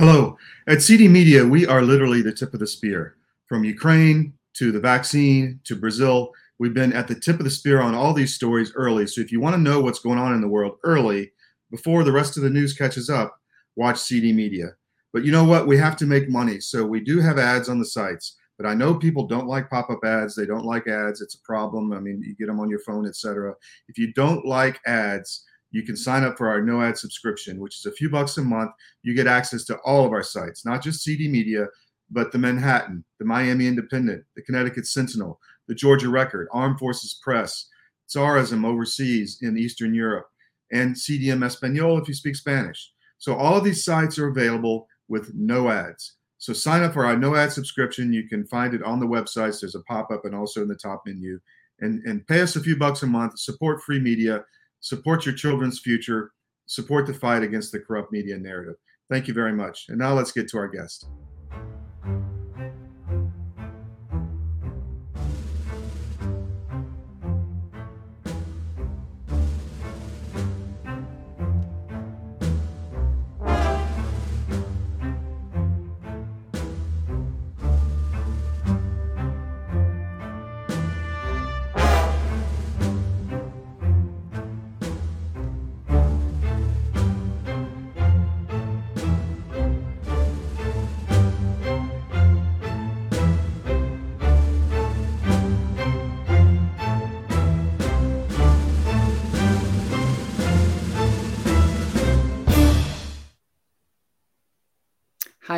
Hello. At CD Media, we are literally the tip of the spear. From Ukraine to the vaccine to Brazil, we've been at the tip of the spear on all these stories early. So if you want to know what's going on in the world early, before the rest of the news catches up, watch CD Media. But you know what? We have to make money. So we do have ads on the sites. But I know people don't like pop-up ads. They don't like ads. It's a problem. I mean, you get them on your phone, etc. If you don't like ads, you can sign up for our no ad subscription, which is a few bucks a month. You get access to all of our sites, not just CD Media, but the Manhattan, the Miami Independent, the Connecticut Sentinel, the Georgia Record, Armed Forces Press, Tsarism overseas in Eastern Europe, and CDM Espanol if you speak Spanish. So all of these sites are available with no ads. So sign up for our no ad subscription. You can find it on the websites. There's a pop up and also in the top menu. And, and pay us a few bucks a month, support free media support your children's future, support the fight against the corrupt media narrative. Thank you very much. And now let's get to our guest.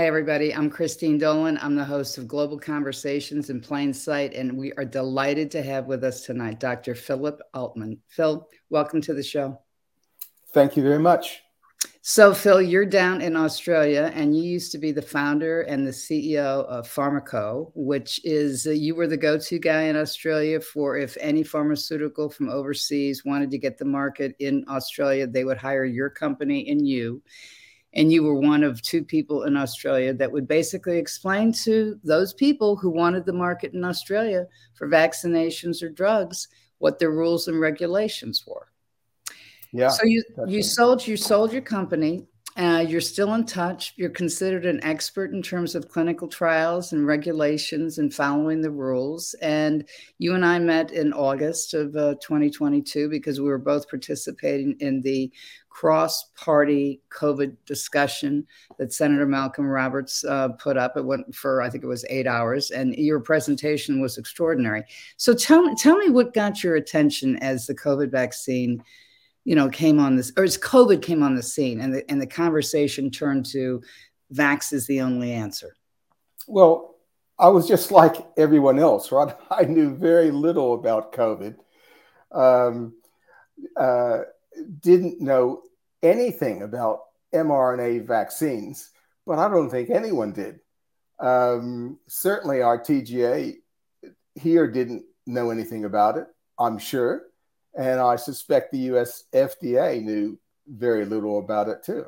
Hi, everybody. I'm Christine Dolan. I'm the host of Global Conversations in Plain Sight, and we are delighted to have with us tonight Dr. Phillip Altman. Phil, welcome to the show. Thank you very much. So, Phil, you're down in Australia, and you used to be the founder and the CEO of Pharmaco, which is uh, you were the go to guy in Australia for if any pharmaceutical from overseas wanted to get the market in Australia, they would hire your company and you and you were one of two people in Australia that would basically explain to those people who wanted the market in Australia for vaccinations or drugs what the rules and regulations were. Yeah. So you you right. sold you sold your company. Uh, you're still in touch. You're considered an expert in terms of clinical trials and regulations and following the rules. And you and I met in August of uh, 2022 because we were both participating in the cross party COVID discussion that Senator Malcolm Roberts uh, put up. It went for, I think it was eight hours, and your presentation was extraordinary. So tell me, tell me what got your attention as the COVID vaccine, you know, came on this, or as COVID came on the scene and the, and the conversation turned to vax is the only answer. Well, I was just like everyone else, right? I knew very little about COVID. Um, uh, didn't know anything about mRNA vaccines, but I don't think anyone did. Um, certainly, our TGA here didn't know anything about it, I'm sure. And I suspect the US FDA knew very little about it too.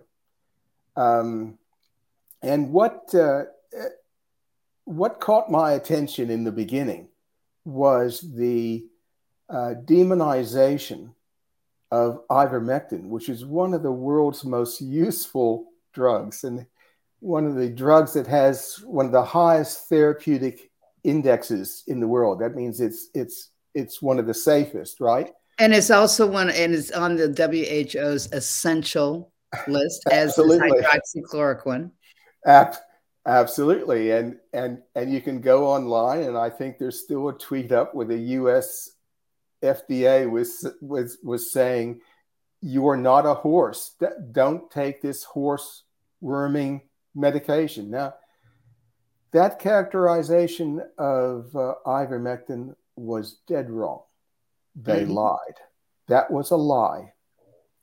Um, and what, uh, what caught my attention in the beginning was the uh, demonization of ivermectin, which is one of the world's most useful drugs and one of the drugs that has one of the highest therapeutic indexes in the world. That means it's it's it's one of the safest, right? And it's also one and it's on the WHO's essential list as hydroxychloroquine. Ab- absolutely. And and and you can go online and I think there's still a tweet up with a US FDA was was was saying you are not a horse. Don't take this horse worming medication. Now, that characterization of uh, ivermectin was dead wrong. They mm-hmm. lied. That was a lie.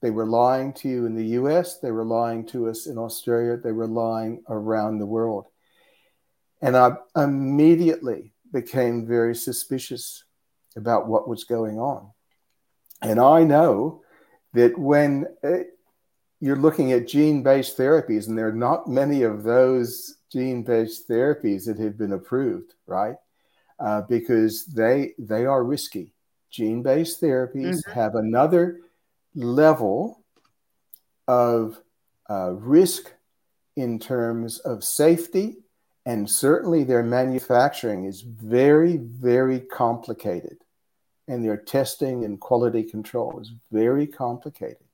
They were lying to you in the US, they were lying to us in Australia, they were lying around the world. And I immediately became very suspicious about what was going on. And I know that when uh, you're looking at gene based therapies, and there are not many of those gene based therapies that have been approved, right? Uh, because they they are risky. Gene based therapies mm-hmm. have another level of uh, risk in terms of safety, and certainly their manufacturing is very, very complicated. And their testing and quality control is very complicated.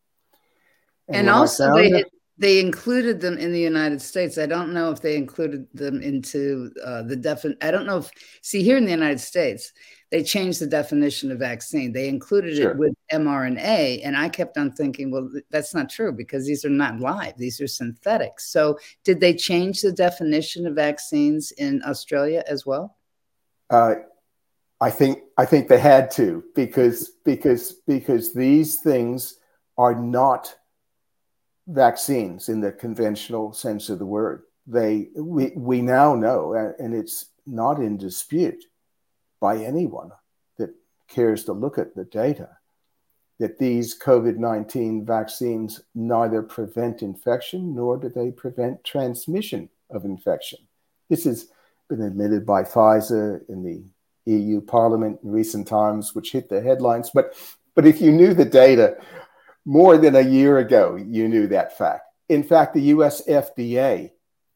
And, and also, they, they included them in the United States. I don't know if they included them into uh, the definition. I don't know if, see, here in the United States, they changed the definition of vaccine. They included sure. it with mRNA. And I kept on thinking, well, that's not true because these are not live, these are synthetic. So, did they change the definition of vaccines in Australia as well? Uh, I think I think they had to because because because these things are not vaccines in the conventional sense of the word. They we we now know, and it's not in dispute by anyone that cares to look at the data, that these COVID 19 vaccines neither prevent infection nor do they prevent transmission of infection. This has been admitted by Pfizer in the EU Parliament in recent times, which hit the headlines. But, but if you knew the data more than a year ago, you knew that fact. In fact, the US FDA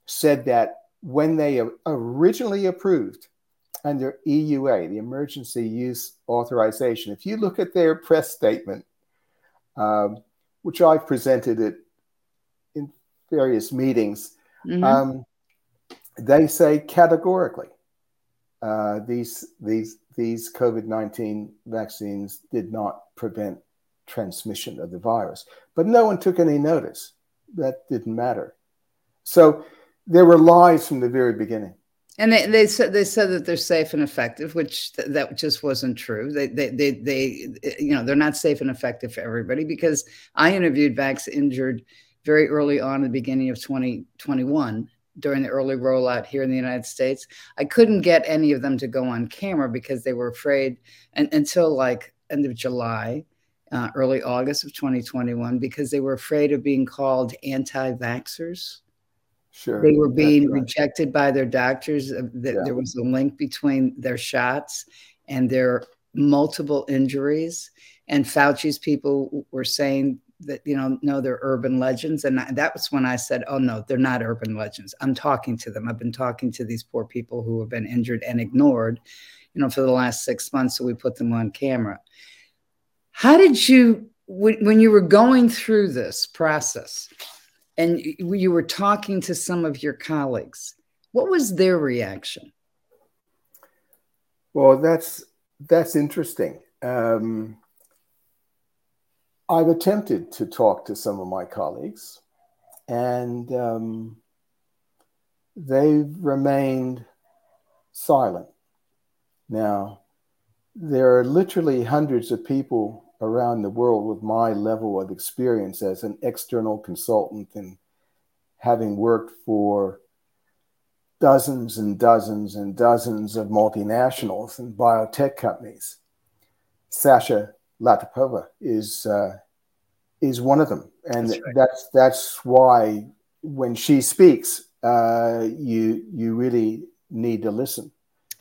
said that when they originally approved under EUA, the Emergency Use Authorization, if you look at their press statement, um, which I've presented it in various meetings, mm-hmm. um, they say categorically uh, these these these COVID nineteen vaccines did not prevent transmission of the virus. But no one took any notice. That didn't matter. So there were lies from the very beginning. And they, they said they said that they're safe and effective, which th- that just wasn't true. They, they they they you know they're not safe and effective for everybody because I interviewed Vax injured very early on in the beginning of 2021 during the early rollout here in the United States. I couldn't get any of them to go on camera because they were afraid and, until like end of July uh, early August of 2021 because they were afraid of being called anti vaxxers. Sure. They were being right. rejected by their doctors. Uh, that yeah. There was a link between their shots and their multiple injuries. And Fauci's people were saying that, you know, no, they're urban legends. And that was when I said, oh, no, they're not urban legends. I'm talking to them. I've been talking to these poor people who have been injured and ignored, you know, for the last six months. So we put them on camera. How did you, when, you were going through this process and you were talking to some of your colleagues, what was their reaction? Well, that's that's interesting. Um, I've attempted to talk to some of my colleagues, and um, they've remained silent. Now, there are literally hundreds of people around the world with my level of experience as an external consultant and having worked for dozens and dozens and dozens of multinationals and biotech companies. Sasha Latypova is uh, is one of them, and that's, right. that's, that's why when she speaks, uh, you you really need to listen.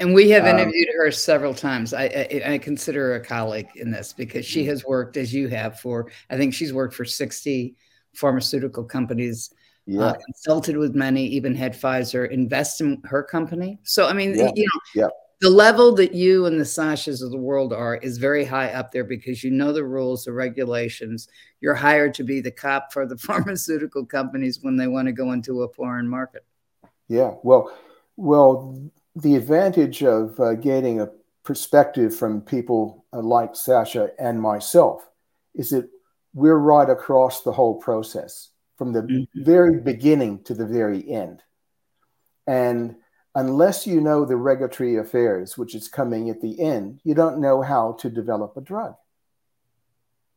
And we have um, interviewed um, her several times. I, I, I consider her a colleague in this because she has worked, as you have, for I think she's worked for sixty pharmaceutical companies. Uh, yeah. Uh, consulted with many, even had Pfizer invest in her company. So I mean, yeah. you know, yeah. the level that you and the Sashas of the world are is very high up there because you know the rules, the regulations. You're hired to be the cop for the pharmaceutical companies when they want to go into a foreign market. Yeah. Well, well, the advantage of uh, getting a perspective from people uh, like Sasha and myself is that we're right across the whole process from the mm-hmm. very beginning to the very end. And unless you know the regulatory affairs, which is coming at the end, you don't know how to develop a drug.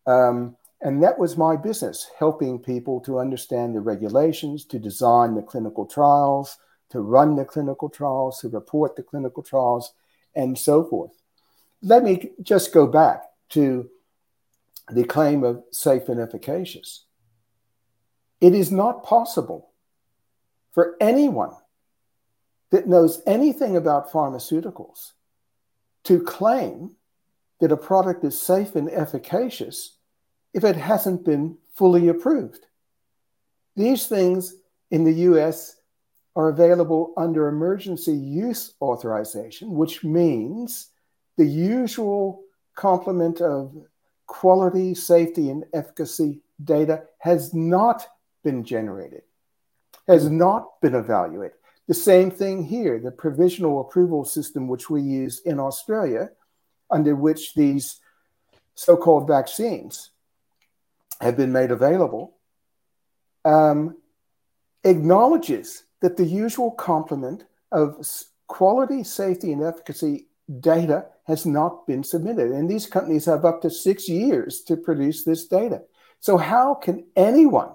Um, and that was my business, helping people to understand the regulations, to design the clinical trials, to run the clinical trials, to report the clinical trials, and so forth. Let me just go back to the claim of safe and efficacious. It is not possible for anyone that knows anything about pharmaceuticals to claim that a product is safe and efficacious if it hasn't been fully approved. These things in the US are available under emergency use authorization, which means the usual complement of quality, safety, and efficacy data has not been generated, has not been evaluated. The same thing here, the provisional approval system, which we use in Australia, under which these so called vaccines have been made available, um, acknowledges that the usual complement of quality, safety, and efficacy data has not been submitted. And these companies have up to six years to produce this data. So, how can anyone,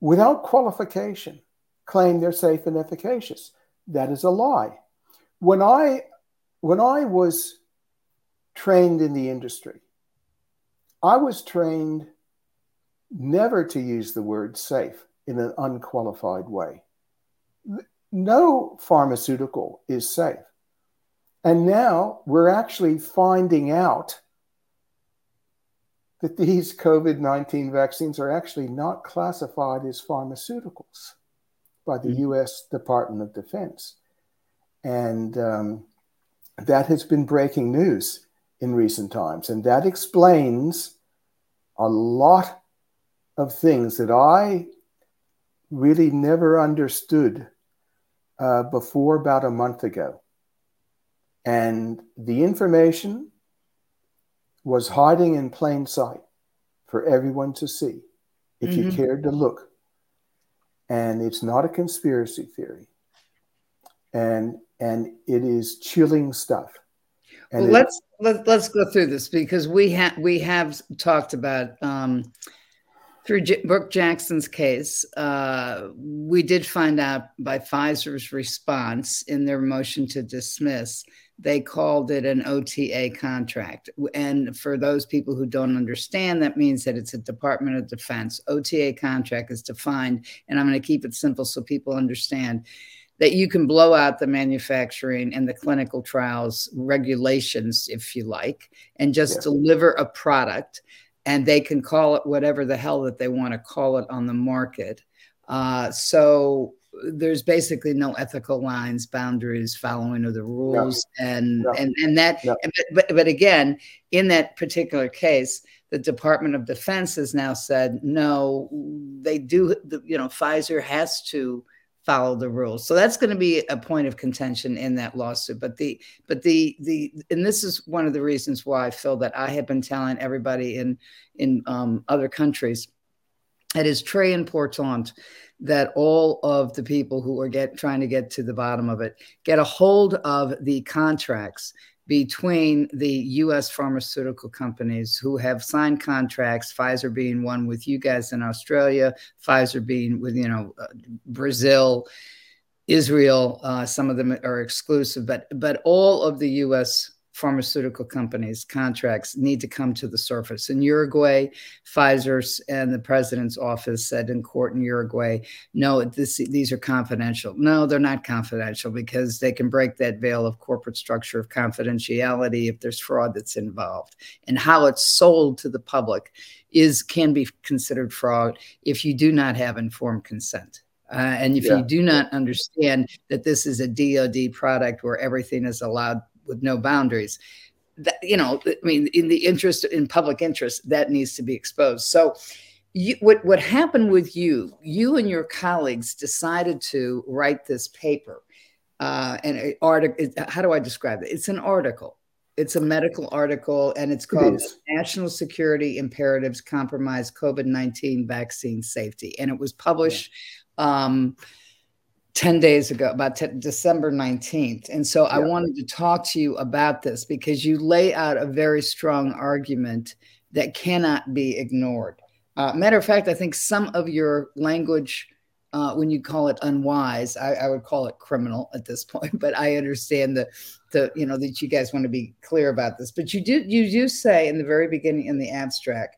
without qualification, claim they're safe and efficacious? That is a lie. When I, when I was trained in the industry, I was trained never to use the word safe in an unqualified way. No pharmaceutical is safe. And now we're actually finding out that these COVID 19 vaccines are actually not classified as pharmaceuticals by the mm-hmm. US Department of Defense. And um, that has been breaking news in recent times. And that explains a lot of things that I really never understood uh, before about a month ago. And the information was hiding in plain sight for everyone to see if mm-hmm. you cared to look. And it's not a conspiracy theory. And and it is chilling stuff. And well, it, let's let, let's go through this because we have we have talked about um, through J- Brook Jackson's case. Uh, we did find out by Pfizer's response in their motion to dismiss. They called it an OTA contract. And for those people who don't understand, that means that it's a Department of Defense. OTA contract is defined, and I'm going to keep it simple so people understand that you can blow out the manufacturing and the clinical trials regulations, if you like, and just yeah. deliver a product, and they can call it whatever the hell that they want to call it on the market. Uh, so there's basically no ethical lines, boundaries, following of the rules, and and and that. But, but again, in that particular case, the Department of Defense has now said no. They do. You know, Pfizer has to follow the rules. So that's going to be a point of contention in that lawsuit. But the but the the and this is one of the reasons why I feel that I have been telling everybody in in um, other countries it is très important that all of the people who are get trying to get to the bottom of it get a hold of the contracts between the US pharmaceutical companies who have signed contracts, Pfizer being one with you guys in Australia, Pfizer being with, you know, uh, Brazil, Israel, uh, some of them are exclusive, but but all of the US pharmaceutical companies contracts need to come to the surface. In Uruguay, Pfizer's and the president's office said in court in Uruguay, no, this, these are confidential. No, they're not confidential because they can break that veil of corporate structure of confidentiality if there's fraud that's involved. And how it's sold to the public is can be considered fraud if you do not have informed consent. Uh, and if yeah. you do not understand that this is a DoD product where everything is allowed with no boundaries. That, you know, I mean, in the interest, in public interest, that needs to be exposed. So, you, what what happened with you? You and your colleagues decided to write this paper, uh, and article. How do I describe it? It's an article. It's a medical article, and it's called it "National Security Imperatives Compromise COVID nineteen Vaccine Safety," and it was published. Yeah. Um, 10 days ago, about t- December 19th. And so yeah. I wanted to talk to you about this because you lay out a very strong argument that cannot be ignored. Uh, matter of fact, I think some of your language, uh, when you call it unwise, I, I, would call it criminal at this point. But I understand the, the, you know, that you guys want to be clear about this. But you do, you do say in the very beginning in the abstract,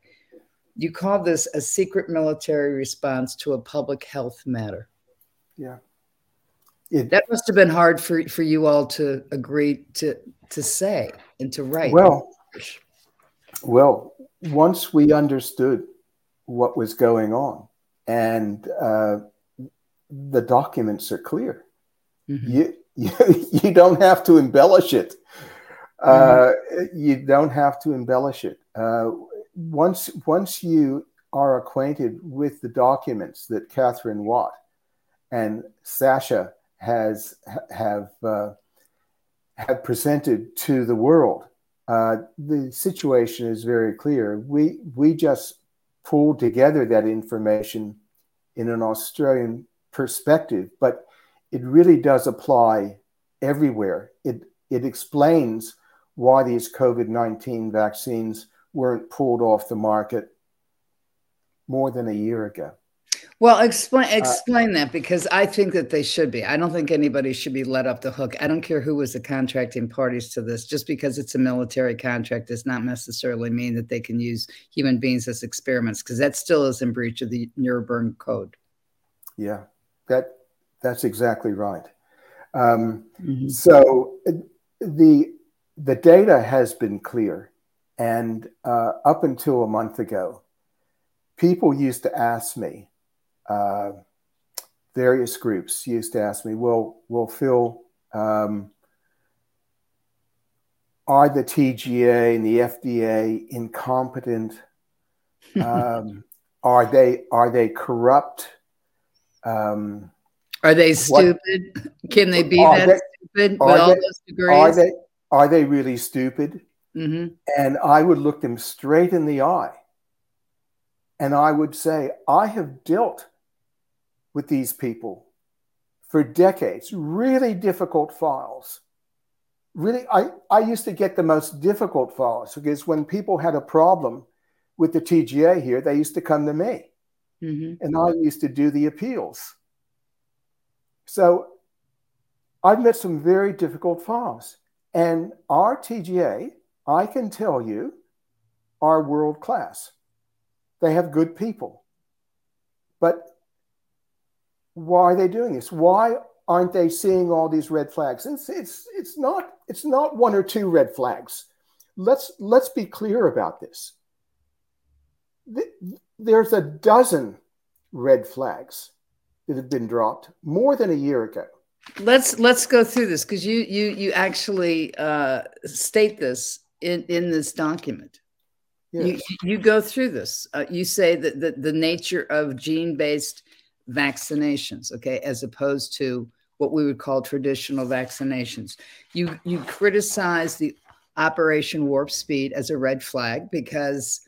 you call this a secret military response to a public health matter. Yeah it, that must have been hard for, for you all to agree to to say and to write. Well, well, once we understood what was going on, and uh, the documents are clear. Mm-hmm. You, you you don't have to embellish it. Mm-hmm. Uh, you don't have to embellish it. Uh, once once you are acquainted with the documents that Katherine Watt and Sasha has have uh, have presented to the world, uh, the situation is very clear. We we just pulled together that information in an Australian perspective, but it really does apply everywhere. It it explains why these COVID nineteen vaccines weren't pulled off the market more than a year ago. Well, explain uh, explain uh, that because I think that they should be. I don't think anybody should be let off the hook. I don't care who was the contracting parties to this. Just because it's a military contract does not necessarily mean that they can use human beings as experiments because that still is in breach of the Nuremberg Code. Yeah, that that's exactly right. Um, mm-hmm. So the the data has been clear, and uh, up until a month ago, people used to ask me uh, various groups used to ask me, "Well, well, Phil, um, are the TGA and the FDA incompetent? Um, are they are they corrupt? Um, are they stupid? What, Can they be that they, stupid with all they, those degrees? Are they are they really stupid?" Mm-hmm. And I would look them straight in the eye, and I would say, "I have dealt." With these people for decades, really difficult files. Really, I, I used to get the most difficult files because when people had a problem with the TGA here, they used to come to me. Mm-hmm. And I used to do the appeals. So I've met some very difficult files. And our TGA, I can tell you, are world class. They have good people. But why are they doing this? Why aren't they seeing all these red flags? It's it's it's not it's not one or two red flags. Let's let's be clear about this. There's a dozen red flags that have been dropped more than a year ago. Let's let's go through this because you you you actually uh, state this in in this document. Yes. You you go through this. Uh, you say that the, the nature of gene based vaccinations, okay, as opposed to what we would call traditional vaccinations. You you criticize the Operation Warp Speed as a red flag because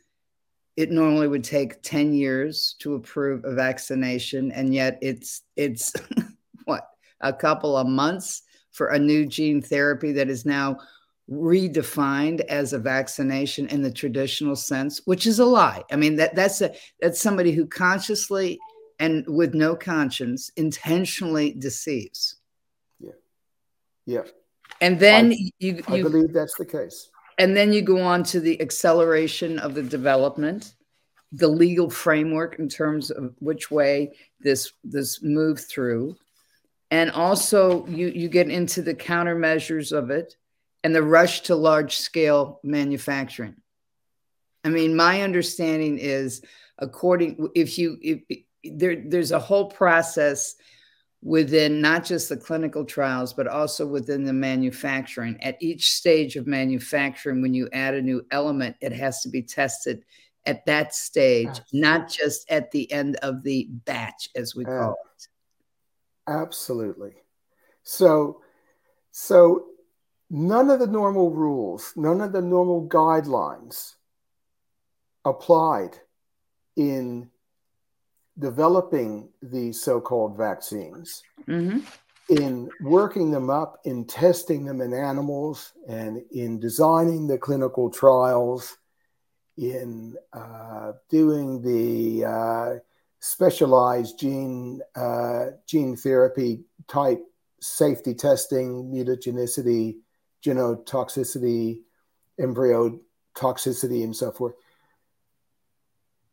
it normally would take 10 years to approve a vaccination and yet it's it's what a couple of months for a new gene therapy that is now redefined as a vaccination in the traditional sense which is a lie i mean that that's a that's somebody who consciously and with no conscience intentionally deceives. Yeah. Yeah. And then I, you, I believe that's the case. And then you go on to the acceleration of the development, the legal framework in terms of which way this this move through. And also you you get into the countermeasures of it and the rush to large scale manufacturing. I mean, my understanding is according if you if there, there's a whole process within not just the clinical trials, but also within the manufacturing. At each stage of manufacturing, when you add a new element, it has to be tested at that stage, Absolutely. not just at the end of the batch, as we call it. Absolutely. So, so none of the normal rules, none of the normal guidelines applied in developing these so-called vaccines, mm-hmm. in working them up, in testing them in animals, and in designing the clinical trials, in uh, doing the uh, specialized gene uh, gene therapy type safety testing, mutagenicity, genotoxicity, embryo toxicity, and so forth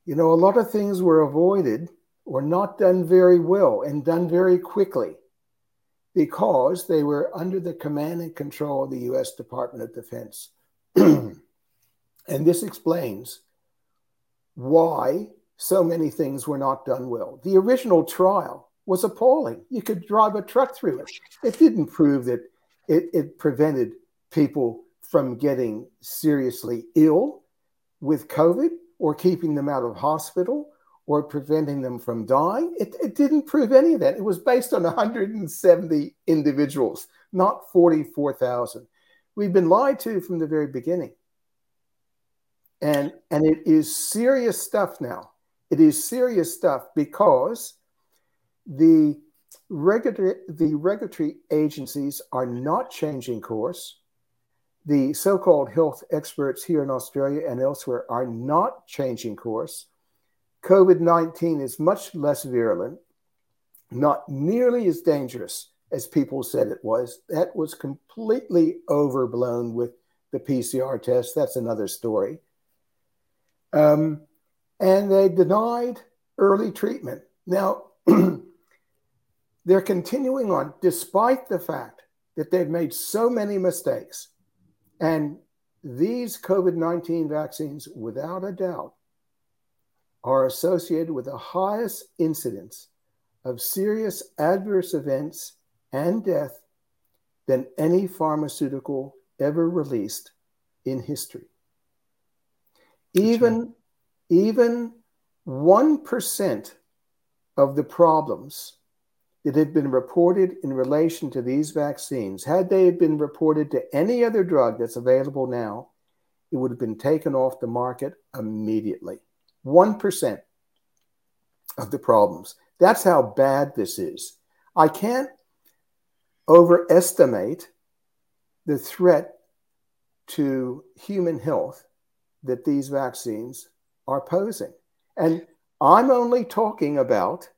you know, a lot of things were avoided or not done very well and done very quickly because they were under the command and control of the US Department of Defense. and this explains why so many things were not done well. The original trial was appalling. You could drive a truck through it. It didn't prove that it, it prevented people from getting seriously ill with COVID or keeping them out of hospital or preventing them from dying. It, it didn't prove any of that. It was based on 170 individuals, not 44,000. We've been lied to from the very beginning. And, and it is serious stuff now. It is serious stuff because the the regulatory agencies are not changing course. The so called health experts here in Australia and elsewhere are not changing course. COVID 19 is much less virulent, not nearly as dangerous as people said it was. That was completely overblown with the PCR test. That's another story. Um, and they denied early treatment. Now, they're continuing on, despite the fact that they've made so many mistakes. And these COVID 19 vaccines, without a doubt, are associated with the highest incidence of serious adverse events and death than any pharmaceutical ever released in history. even, right. even 1% of the problems that had been reported in relation to these vaccines, had they been reported to any other drug that's available now, it would have been taken off the market immediately. 1% of the problems. That's how bad this is. I can't overestimate the threat to human health that these vaccines are posing. And I'm only talking about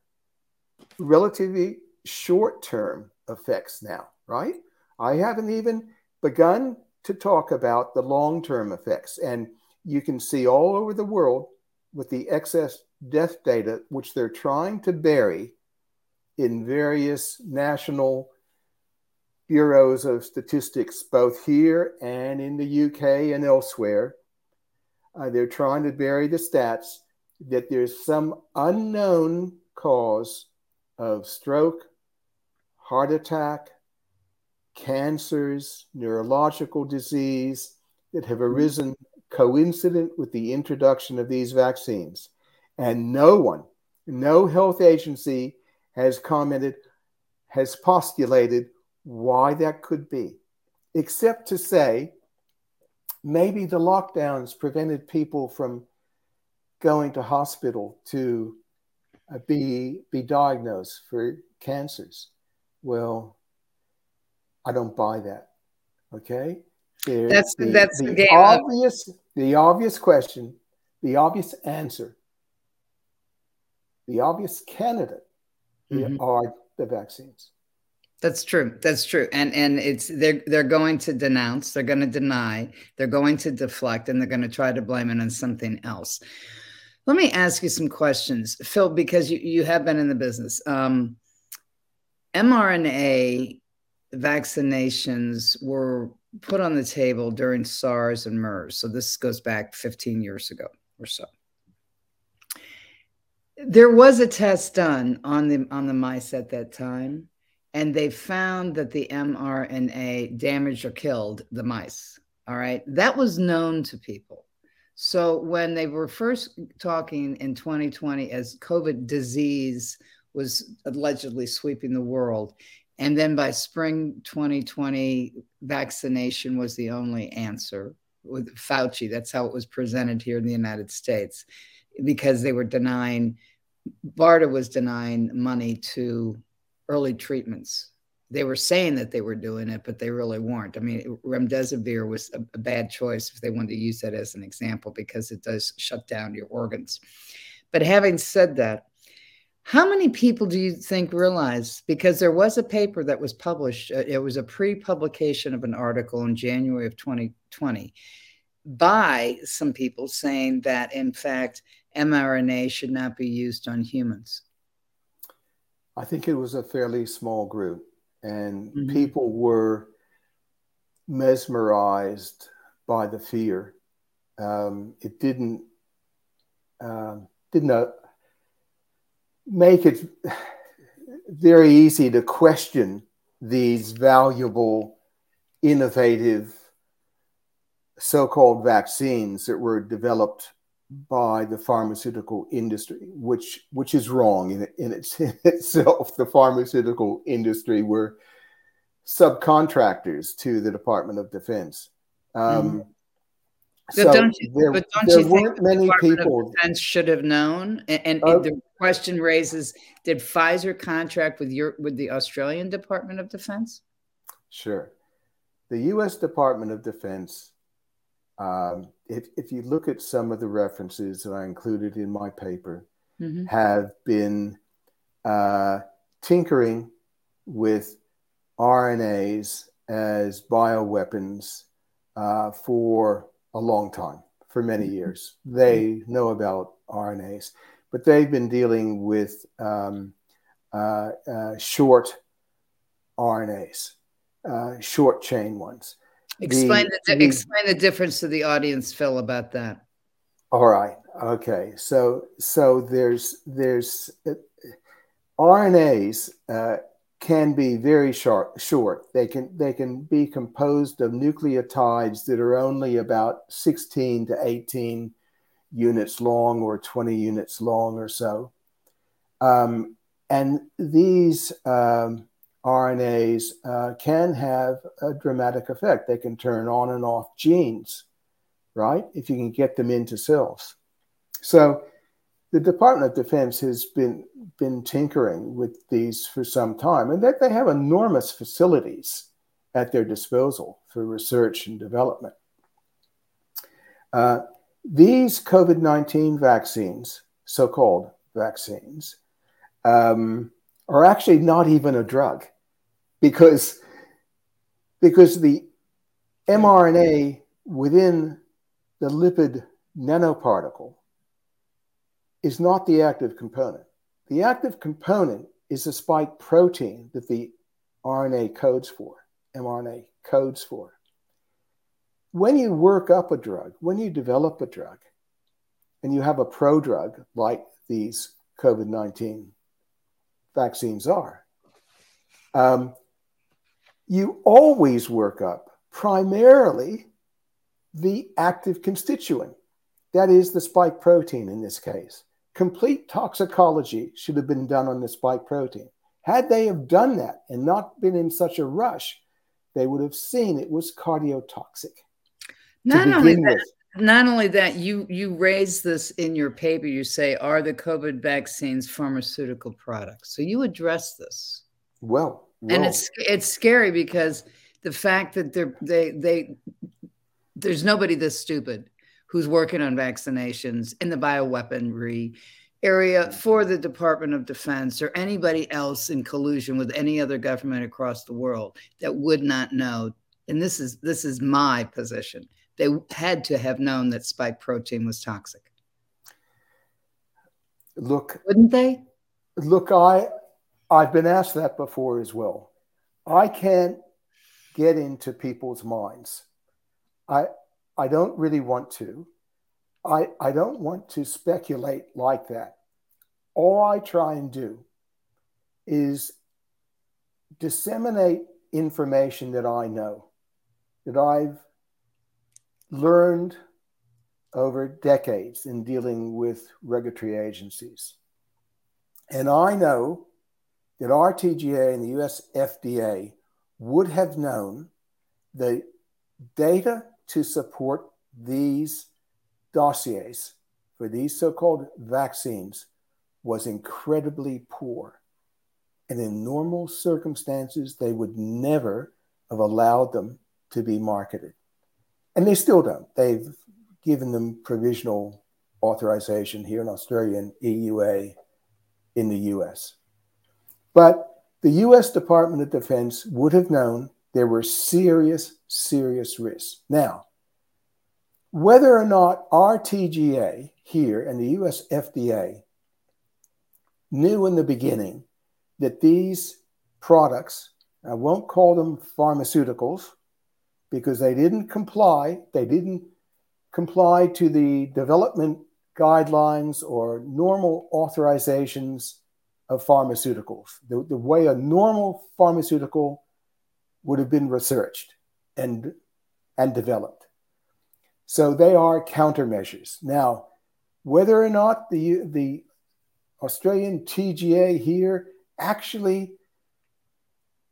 relatively short term effects now, right? I haven't even begun to talk about the long term effects. And you can see all over the world with the excess death data, which they're trying to bury in various national bureaus of statistics, both here and in the UK and elsewhere. Uh, they're trying to bury the stats that there's some unknown cause of stroke, heart attack, cancers, neurological disease that have mm-hmm. arisen coincident with the introduction of these vaccines. And no one, no health agency has commented, has postulated why that could be, except to say maybe the lockdowns prevented people from going to hospital to be, be diagnosed for cancers. Well, I don't buy that. Okay. That's the, that's the, the obvious the obvious question, the obvious answer, the obvious candidate mm-hmm. are the vaccines. That's true. That's true. And and it's they're they're going to denounce, they're going to deny, they're going to deflect, and they're going to try to blame it on something else. Let me ask you some questions, Phil, because you, you have been in the business. Um, mRNA vaccinations were put on the table during SARS and MERS. So this goes back 15 years ago or so. There was a test done on the on the mice at that time, and they found that the mRNA damaged or killed the mice. All right, that was known to people. So when they were first talking in 2020 as COVID disease was allegedly sweeping the world, and then by spring 2020, vaccination was the only answer with Fauci. That's how it was presented here in the United States because they were denying, BARDA was denying money to early treatments. They were saying that they were doing it, but they really weren't. I mean, remdesivir was a, a bad choice if they wanted to use that as an example because it does shut down your organs. But having said that, how many people do you think realize? Because there was a paper that was published, uh, it was a pre publication of an article in January of 2020 by some people saying that, in fact, mRNA should not be used on humans. I think it was a fairly small group, and mm-hmm. people were mesmerized by the fear. Um, it didn't um, didn't uh, make it very easy to question these valuable, innovative so called vaccines that were developed by the pharmaceutical industry, which, which is wrong in, in, its, in itself. The pharmaceutical industry were subcontractors to the Department of Defense. Um, mm-hmm. So don't you, there, but don't you think many people Defense should have known? And, and uh, the question raises: Did Pfizer contract with your with the Australian Department of Defense? Sure, the U.S. Department of Defense. Um, if if you look at some of the references that I included in my paper, mm-hmm. have been uh, tinkering with RNAs as bioweapons uh, for a long time, for many mm-hmm. years. They know about RNAs, but they've been dealing with um, uh, uh, short RNAs, uh, short chain ones. Explain the, the, explain the difference to the audience, Phil, about that. All right. Okay. So so there's there's uh, RNAs uh, can be very short, short. They can they can be composed of nucleotides that are only about 16 to 18 units long or 20 units long or so. Um, and these um, RNAs uh, can have a dramatic effect. They can turn on and off genes, right? If you can get them into cells. So the Department of Defense has been been tinkering with these for some time, and that they have enormous facilities at their disposal for research and development. Uh, these COVID 19 vaccines, so called vaccines, um, are actually not even a drug because, because the mRNA within the lipid nanoparticle is not the active component. The active component is the spike protein that the RNA codes for, mRNA codes for. When you work up a drug, when you develop a drug, and you have a prodrug like these COVID 19 vaccines are, um, you always work up primarily the active constituent. That is the spike protein in this case complete toxicology should have been done on the spike protein. Had they have done that and not been in such a rush, they would have seen it was cardiotoxic. Not only that, not only that, you you raise this in your paper. You say, "Are the COVID vaccines pharmaceutical products?" So you address this. Well, well. and it's it's scary because the fact that they're they they there's nobody this stupid who's working on vaccinations in the bioweaponry area for the Department of Defense or anybody else in collusion with any other government across the world that would not know. And this is this is my position. They had to have known that spike protein was toxic. Look, wouldn't they? Look, I I've been asked that before as well. I can't get into people's minds. I I don't really want to. I, I don't want to speculate like that. All I try and do is disseminate information that I know, that I've learned over decades in dealing with regulatory agencies. And I know that our TGA and the US FDA would have known the data to support these dossiers for these so called vaccines was incredibly poor. And in normal circumstances, they would never have allowed them to be marketed. And they still don't. They've given them provisional authorization here in Australia and EUA in the US. But the US Department of Defense would have known there were serious, serious risks. Now, whether or not our TGA here and the US FDA knew in the beginning that these products, I won't call them pharmaceuticals because they didn't comply, they didn't comply to the development guidelines or normal authorizations of pharmaceuticals, the, the way a normal pharmaceutical would have been researched and, and developed. So they are countermeasures. Now, whether or not the, the Australian TGA here actually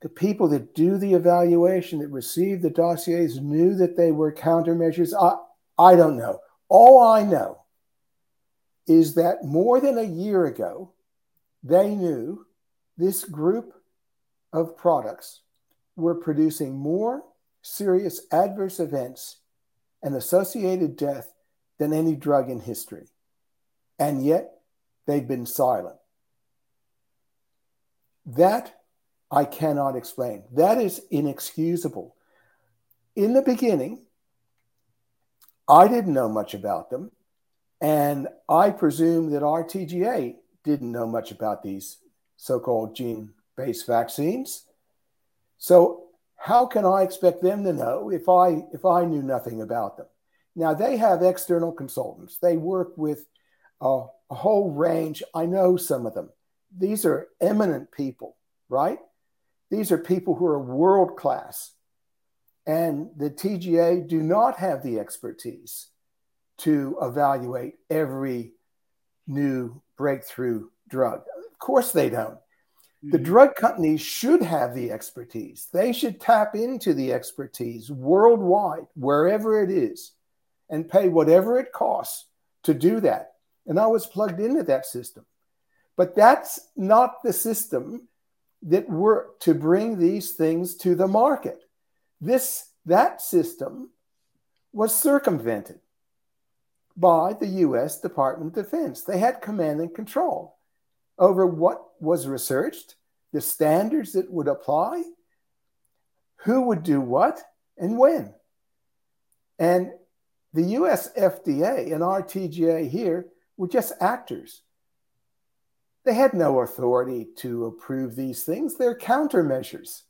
the people that do the evaluation that receive the dossiers knew that they were countermeasures I, I don't know all i know is that more than a year ago they knew this group of products were producing more serious adverse events and associated death than any drug in history and yet they've been silent that I cannot explain. That is inexcusable. In the beginning, I didn't know much about them. And I presume that our TGA didn't know much about these so called gene based vaccines. So, how can I expect them to know if I, if I knew nothing about them? Now, they have external consultants, they work with a, a whole range. I know some of them. These are eminent people, right? These are people who are world class. And the TGA do not have the expertise to evaluate every new breakthrough drug. Of course, they don't. The mm-hmm. drug companies should have the expertise. They should tap into the expertise worldwide, wherever it is, and pay whatever it costs to do that. And I was plugged into that system. But that's not the system that worked to bring these things to the market. This that system was circumvented by the US Department of Defense. They had command and control over what was researched, the standards that would apply, who would do what, and when. And the US FDA and our TGA here were just actors. They had no authority to approve these things. They're countermeasures.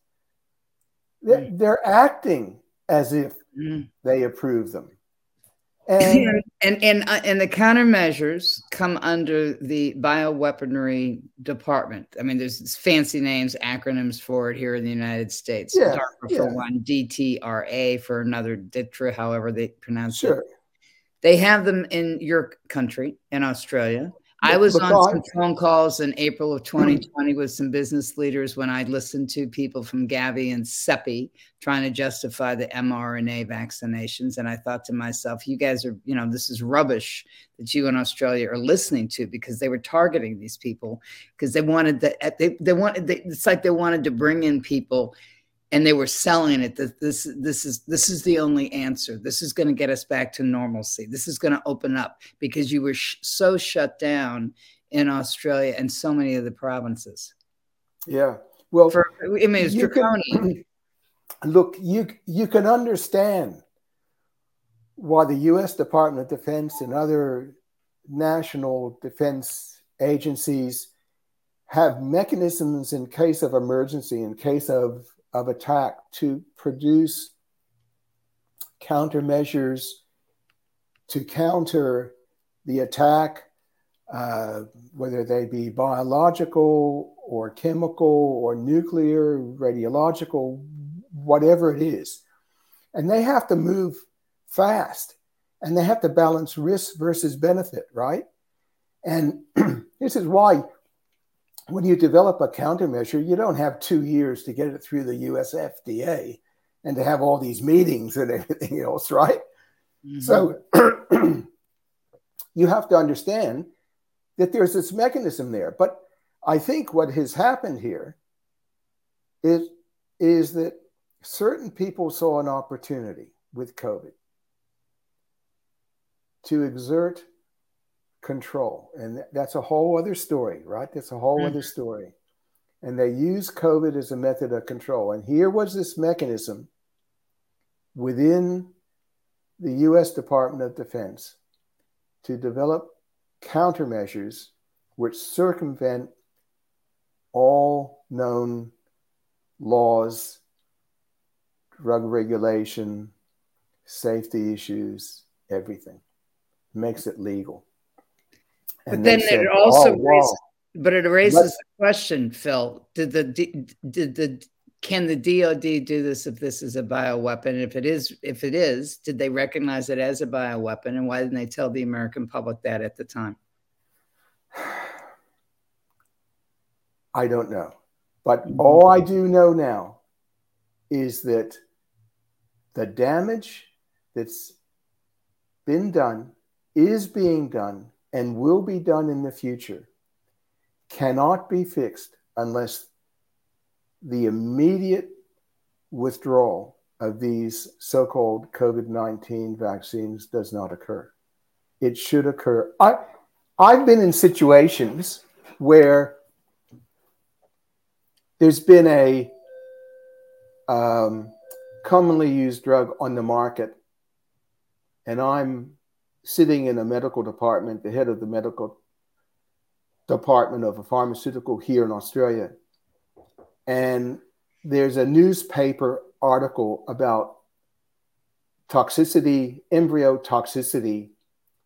They're, mm. they're acting as if mm. they approve them. And and and, uh, and the countermeasures come under the bioweaponry department. I mean, there's fancy names, acronyms for it here in the United States. Yeah, DARPA yeah. for one, DTRA for another, DITRA, however they pronounce sure. it. They have them in your country, in Australia. I was on some phone calls in April of hmm. 2020 with some business leaders when I listened to people from Gavi and CEPI trying to justify the mRNA vaccinations. And I thought to myself, you guys are, you know, this is rubbish that you in Australia are listening to because they were targeting these people because they wanted that eh, they, they wanted, they, it's like they wanted to bring in people and they were selling it that this this is this is the only answer. This is going to get us back to normalcy. This is going to open up because you were sh- so shut down in australia and so many of the provinces. Yeah. Well For, i mean it's draconian. Look you you can understand why the us department of defense and other national defense agencies have mechanisms in case of emergency in case of of attack to produce countermeasures to counter the attack, uh, whether they be biological or chemical or nuclear, radiological, whatever it is. And they have to move fast and they have to balance risk versus benefit, right? And this is why when you develop a countermeasure, you don't have two years to get it through the US FDA and to have all these meetings and everything else, right? Mm-hmm. So you have to understand that there's this mechanism there. But I think what has happened here is, is that certain people saw an opportunity with COVID to exert control. And that's a whole other story, right? That's a whole mm-hmm. other story. And they use COVID as a method of control. And here was this mechanism within the US Department of Defense to develop countermeasures which circumvent all known laws, drug regulation, safety issues, everything. Makes it legal. But then said, it also oh, raises, but it raises Let's, the question, Phil. Did the did the can the DoD do this if this is a bioweapon? If it is, if it is, did they recognize it as a bioweapon, and why didn't they tell the American public that at the time? I don't know, but all I do know now is that the damage that's been done, is being done, and will be done in the future cannot be fixed unless the immediate withdrawal of these so called COVID 19 vaccines does not occur. It should occur. I, I've been in situations where there's been a um, commonly used drug on the market, and I'm sitting in a medical department, the head of the medical department of a pharmaceutical here in Australia. And there's a newspaper article about toxicity, embryo toxicity,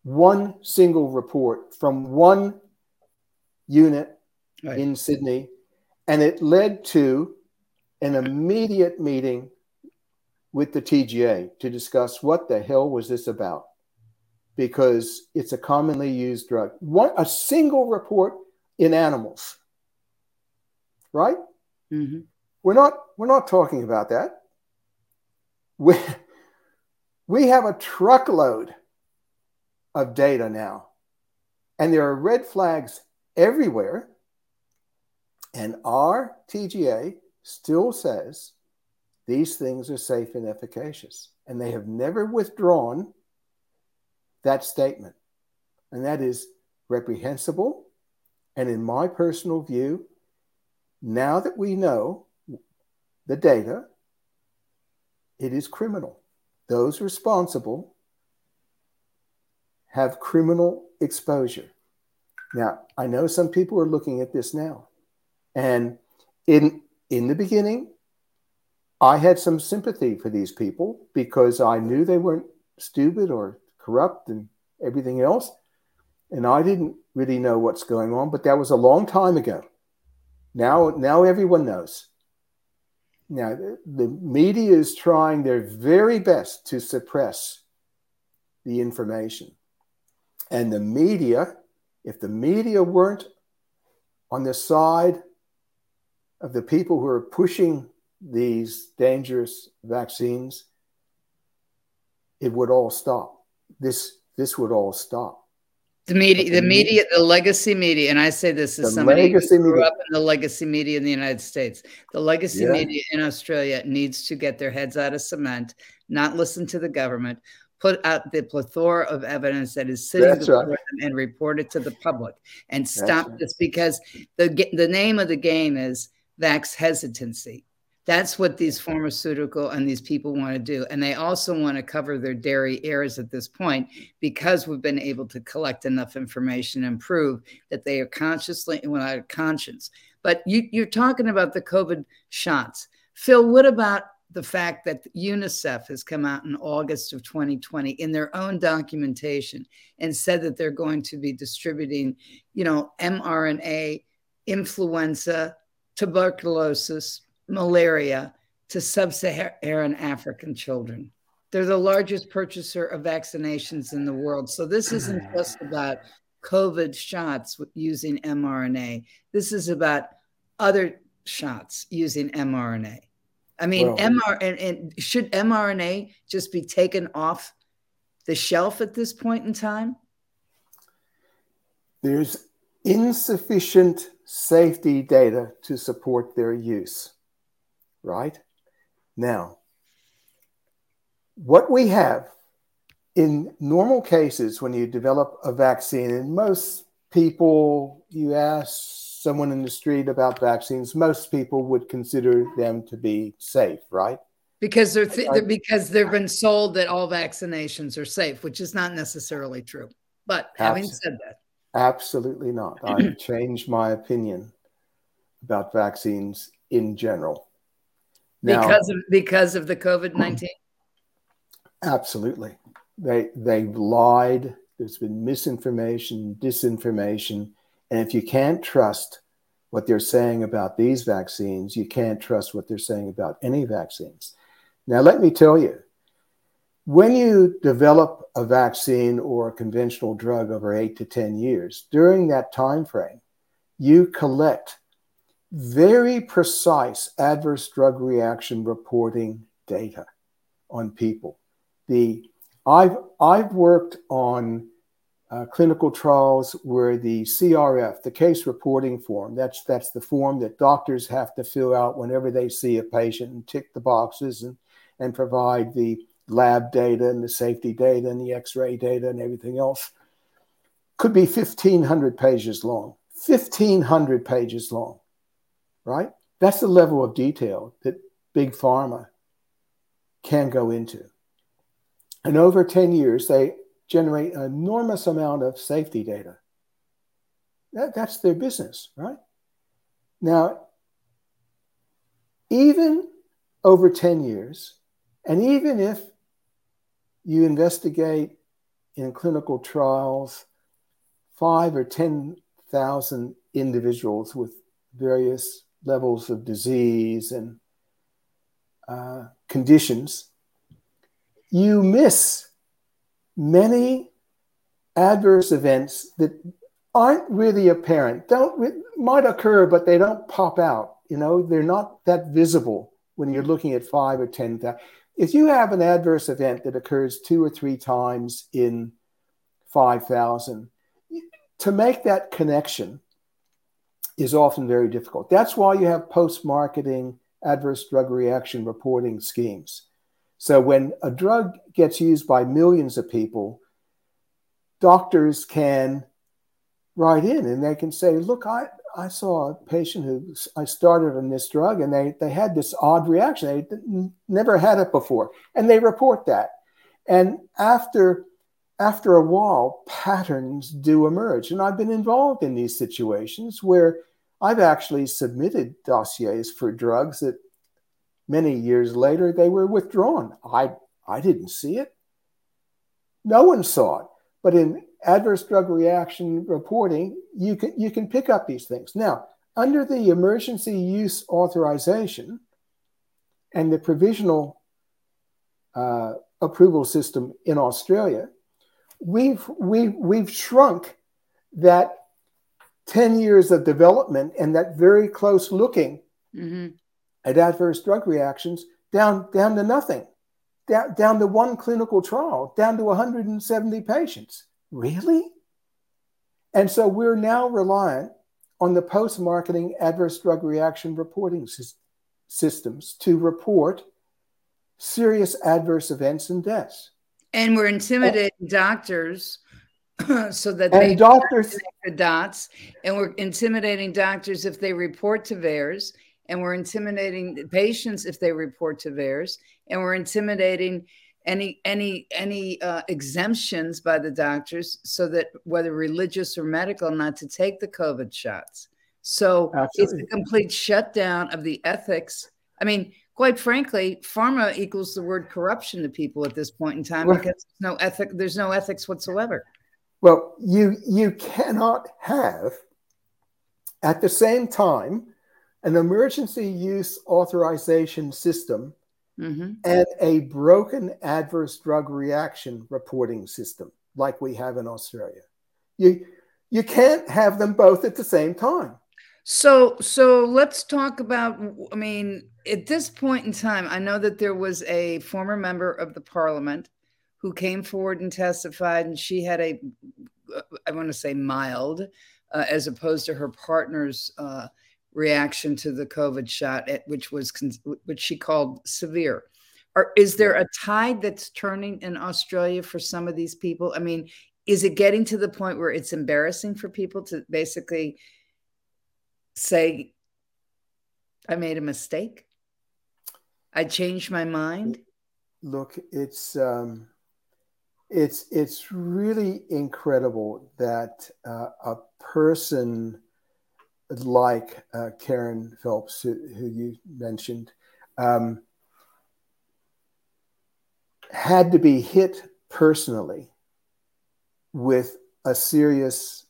one single report from one unit right. in Sydney. And it led to an immediate meeting with the TGA to discuss what the hell was this about because it's a commonly used drug. One, a single report in animals, right? Mm-hmm. We're not we're not talking about that. We, we have a truckload of data now, and there are red flags everywhere. And our TGA still says these things are safe and efficacious. And they have never withdrawn that statement. And that is reprehensible. And in my personal view, now that we know the data, it is criminal. Those responsible have criminal exposure. Now, I know some people are looking at this now. And in in the beginning, I had some sympathy for these people because I knew they weren't stupid or corrupt and everything else. And I didn't really know what's going on, but that was a long time ago. Now, now everyone knows. Now, the, media is trying their very best to suppress the information. And the media, if the media weren't on the side of the people who are pushing these dangerous vaccines, it would all stop. This this would all stop. The media, the media, the legacy media, and I say this as somebody who grew media. up in the legacy media in the United States. The legacy yeah. media in Australia needs to get their heads out of cement, not listen to the government, put out the plethora of evidence that is sitting That's before right. them and report it to the public, and stop right. this because the the name of the game is vax hesitancy. That's what these pharmaceutical and these people want to do. And they also want to cover their dairy errors at this point because we've been able to collect enough information and prove that they are consciously without conscience. But you, you're talking about the COVID shots. Phil, what about the fact that UNICEF has come out in August of 2020 in their own documentation and said that they're going to be distributing, you know, mRNA, influenza, tuberculosis, malaria to sub Saharan African children. They're the largest purchaser of vaccinations in the world. So this isn't mm. just about COVID shots using mRNA. This is about other shots using mRNA. I mean, well, MR and, and should mRNA just be taken off the shelf at this point in time? There's insufficient safety data to support their use right? Now, what we have in normal cases when you develop a vaccine, and most people, you ask someone in the street about vaccines, most people would consider them to be safe, right? Because they're, th- they're because they've been sold that all vaccinations are safe, which is not necessarily true. But having Absol- said that, absolutely not. I've changed my opinion about vaccines in general. Now, because of because of the COVID nineteen. Absolutely, they they've lied There's been misinformation, disinformation. And if you can't trust what they're saying about these vaccines, you can't trust what they're saying about any vaccines. Now, let me tell you, when you develop a vaccine or a conventional drug over eight to 10 years, during that time frame, you collect very precise adverse drug reaction reporting data on people. The I've I've worked on uh, clinical trials where the CRF, the case reporting form, that's that's the form that doctors have to fill out whenever they see a patient and tick the boxes and and provide the lab data and the safety data and the X-ray data and everything else. Could be 1,500 pages long. 1,500 pages long, right? That's the level of detail that big pharma can go into. And over 10 years, they generate an enormous amount of safety data. That, that's their business, right? Now, even over 10 years, and even if you investigate in clinical trials five or 10,000 individuals with various levels of disease and uh, conditions, you miss many adverse events that aren't really apparent. Don't might occur but they don't pop out. You know they're not that visible when you're looking at five or ten if you have an adverse event that occurs two or three times in 5000 to make that connection is often very difficult that's why you have post-marketing adverse drug reaction reporting schemes so when a drug gets used by millions of people, doctors can write in and they can say, look, I, I saw a patient who I started on this drug and they, they had this odd reaction. They never had it before. And they report that. And after after a while, patterns do emerge. And I've been involved in these situations where I've actually submitted dossiers for drugs that Many years later, they were withdrawn. I, I didn't see it. No one saw it. But in adverse drug reaction reporting, you can, you can pick up these things. Now, under the emergency use authorization and the provisional uh, approval system in Australia, we've, we, we've shrunk that 10 years of development and that very close looking mm-hmm at adverse drug reactions down, down to nothing, down, down to one clinical trial, down to 170 patients. Really? And so we're now reliant on the post marketing adverse drug reaction reporting sy- systems to report serious adverse events and deaths. And we're intimidating and, doctors so that they doctors the dots, and we're intimidating doctors if they report to VAERS and we're intimidating patients if they report to VAERS, and we're intimidating any any any uh, exemptions by the doctors, so that whether religious or medical, not to take the COVID shots. So Absolutely. it's a complete shutdown of the ethics. I mean, quite frankly, pharma equals the word corruption to people at this point in time well, because there's no ethic. There's no ethics whatsoever. Well, you you cannot have at the same time an emergency use authorization system mm-hmm. and a broken adverse drug reaction reporting system like we have in Australia. You you can't have them both at the same time. So so let's talk about I mean at this point in time I know that there was a former member of the parliament who came forward and testified and she had a I want to say mild uh, as opposed to her partner's uh, reaction to the COVID shot, at, which was which she called severe. Or is there a tide that's turning in Australia for some of these people? I mean, is it getting to the point where it's embarrassing for people to basically say, "I made a mistake. I changed my mind." Look, it's um, it's it's really incredible that uh, a person like uh, Kerryn Phelps, who, who you mentioned, um, had to be hit personally with a serious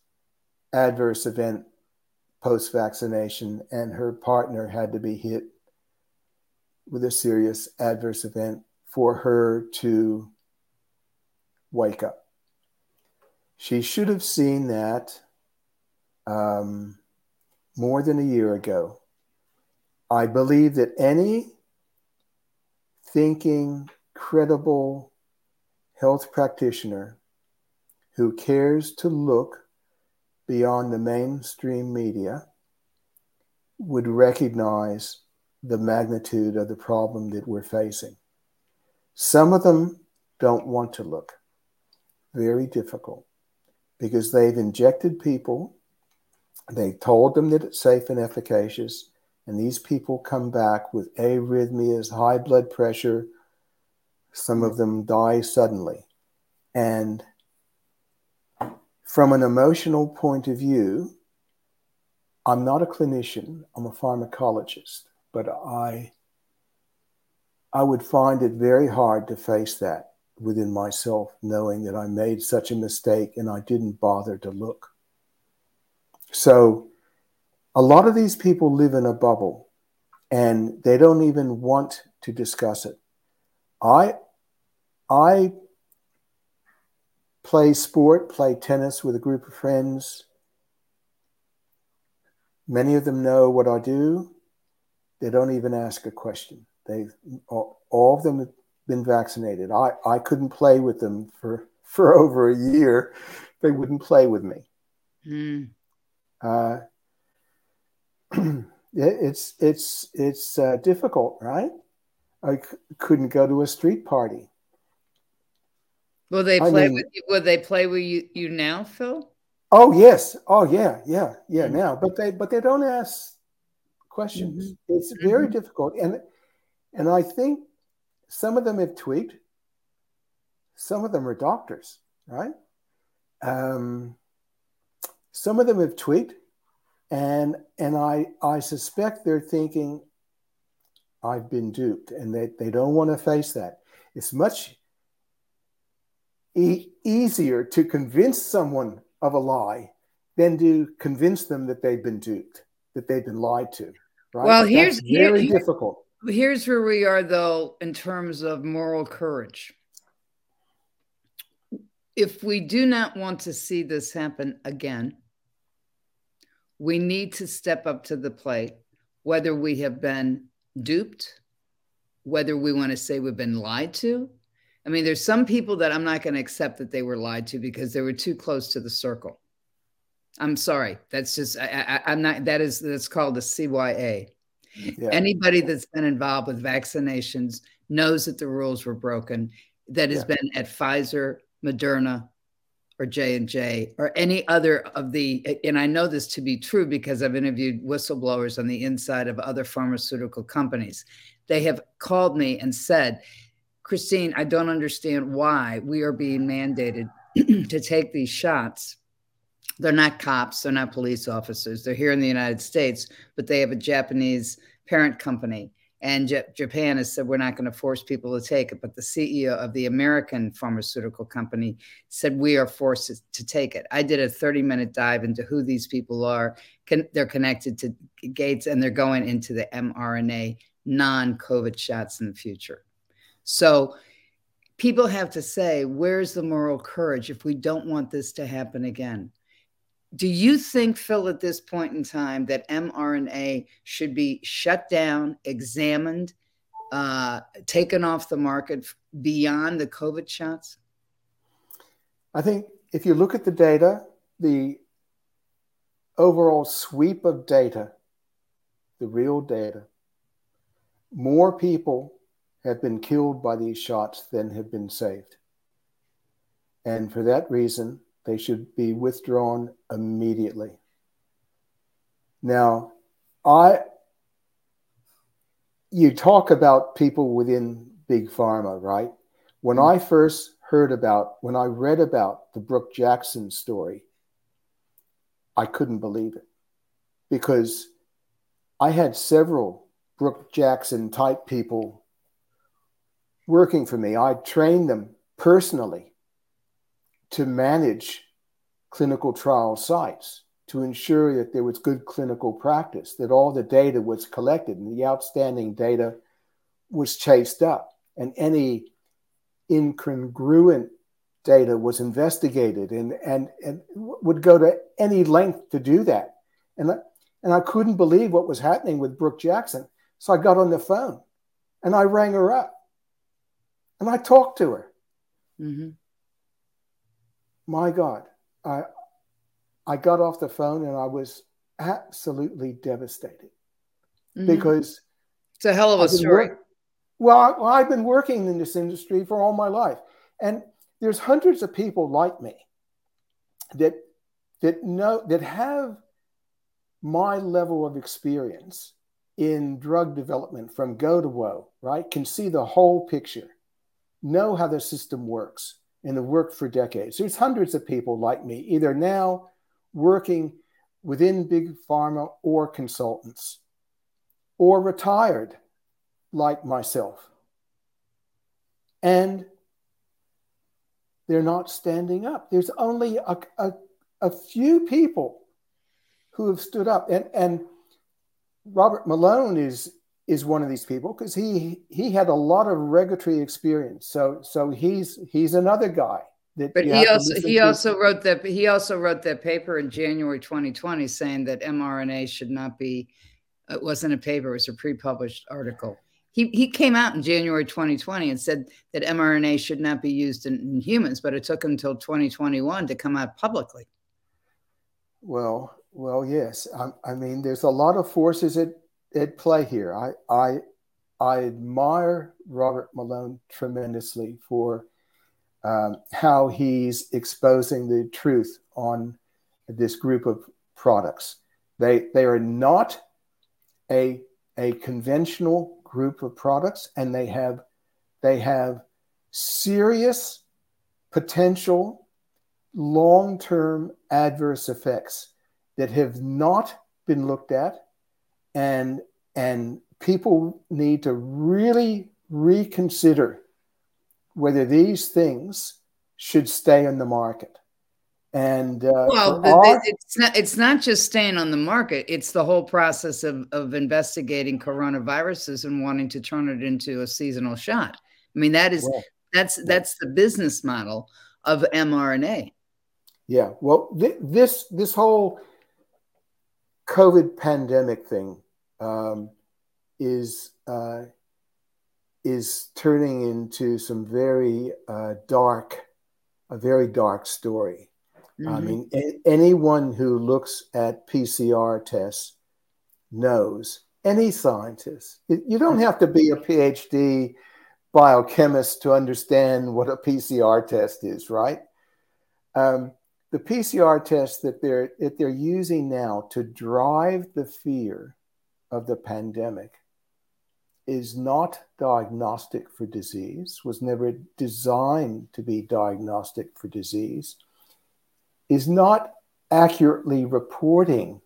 adverse event post vaccination, and her partner had to be hit with a serious adverse event for her to wake up. She should have seen that um, more than a year ago. I believe that any thinking, credible health practitioner who cares to look beyond the mainstream media would recognize the magnitude of the problem that we're facing. Some of them don't want to look. Very difficult because they've injected people, they told them that it's safe and efficacious, and these people come back with arrhythmias, high blood pressure. Some of them die suddenly. And from an emotional point of view, I'm not a clinician, I'm a pharmacologist, but I I would find it very hard to face that within myself, knowing that I made such a mistake and I didn't bother to look. So, a lot of these people live in a bubble and they don't even want to discuss it. I, I play sport, play tennis with a group of friends. Many of them know what I do. They don't even ask a question. They all, all of them have been vaccinated. I, I couldn't play with them for, for over a year. They wouldn't play with me. Mm. Uh, it's it's it's uh, difficult, right? I c- couldn't go to a street party. Will they play I mean, with you? Will they play with you, you now, Phil? Oh yes. Oh yeah, yeah, yeah. Mm-hmm. Now, but they but they don't ask questions. Mm-hmm. It's very mm-hmm. difficult, and and I think some of them have tweaked. Some of them are doctors, right? Um, some of them have tweaked, and and I I suspect they're thinking, I've been duped, and they, they don't want to face that. It's much e- easier to convince someone of a lie than to convince them that they've been duped, that they've been lied to. Right? Well, here's That's very here, difficult. Here's where we are, though, in terms of moral courage. If we do not want to see this happen again, we need to step up to the plate, whether we have been duped, whether we want to say we've been lied to. I mean, there's some people that I'm not going to accept that they were lied to because they were too close to the circle. I'm sorry. That's just I, am not. That is that's called the CYA. Yeah. Anybody that's been involved with vaccinations knows that the rules were broken. That has yeah. been at Pfizer, Moderna, or J and J, or any other of the. And I know this to be true because I've interviewed whistleblowers on the inside of other pharmaceutical companies. They have called me and said, "Christine, I don't understand why we are being mandated to take these shots." They're not cops, they're not police officers. They're here in the United States, but they have a Japanese parent company. And J- Japan has said we're not going to force people to take it. But the CEO of the American pharmaceutical company said we are forced to take it. I did a 30 minute dive into who these people are. Con- they're connected to Gates and they're going into the mRNA non COVID shots in the future. So people have to say, where's the moral courage if we don't want this to happen again? do you think, Phil, at this point in time, that mRNA should be shut down, examined, uh, taken off the market beyond the COVID shots? I think if you look at the data, the overall sweep of data, the real data, more people have been killed by these shots than have been saved. And for that reason, they should be withdrawn immediately. Now, I you talk about people within big pharma, right? When I first heard about, when I read about the Brook Jackson story, I couldn't believe it because I had several Brook Jackson type people working for me. I trained them personally to manage clinical trial sites to ensure that there was good clinical practice, that all the data was collected and the outstanding data was chased up, and any incongruent data was investigated and, and, and would go to any length to do that. And, and I couldn't believe what was happening with Brook Jackson. So I got on the phone and I rang her up and I talked to her. Mm-hmm. My God, I, I got off the phone and I was absolutely devastated mm-hmm. because it's a hell of a story. Work, well, I, well, I've been working in this industry for all my life, and there's hundreds of people like me that that know that have my level of experience in drug development from go to woe, right? Can see the whole picture, know how the system works, and have worked for decades. There's hundreds of people like me, either now working within big pharma or consultants, or retired like myself. And they're not standing up. There's only a, a, a few people who have stood up. And, and Robert Malone is, is one of these people because he, he had a lot of regulatory experience. So, so he's, he's another guy that but he also he to. also wrote that he also wrote that paper in January 2020 saying that mRNA should not be it wasn't a paper it was a pre-published article he he came out in January 2020 and said that mRNA should not be used in, in humans but it took him until 2021 to come out publicly well well yes I, I mean there's a lot of forces at at play here I I I admire Robert Malone tremendously for um, how he's exposing the truth on this group of products. They they are not a a conventional group of products, and they have they have serious potential long term adverse effects that have not been looked at, and and people need to really reconsider whether these things should stay on the market. And uh, well, our- it's not it's not just staying on the market; it's the whole process of of investigating coronaviruses and wanting to turn it into a seasonal shot. I mean, that is that's that's the business model of mRNA. Yeah. Well, th- this this whole COVID pandemic thing um, is uh, is turning into some very uh, dark, a very dark story. Mm-hmm. I mean, a- anyone who looks at PCR tests knows, any scientist, you don't have to be a PhD biochemist to understand what a PCR test is, right? Um, the PCR test that they're that they're using now to drive the fear of the pandemic is not diagnostic for disease, was never designed to be diagnostic for disease, is not accurately reporting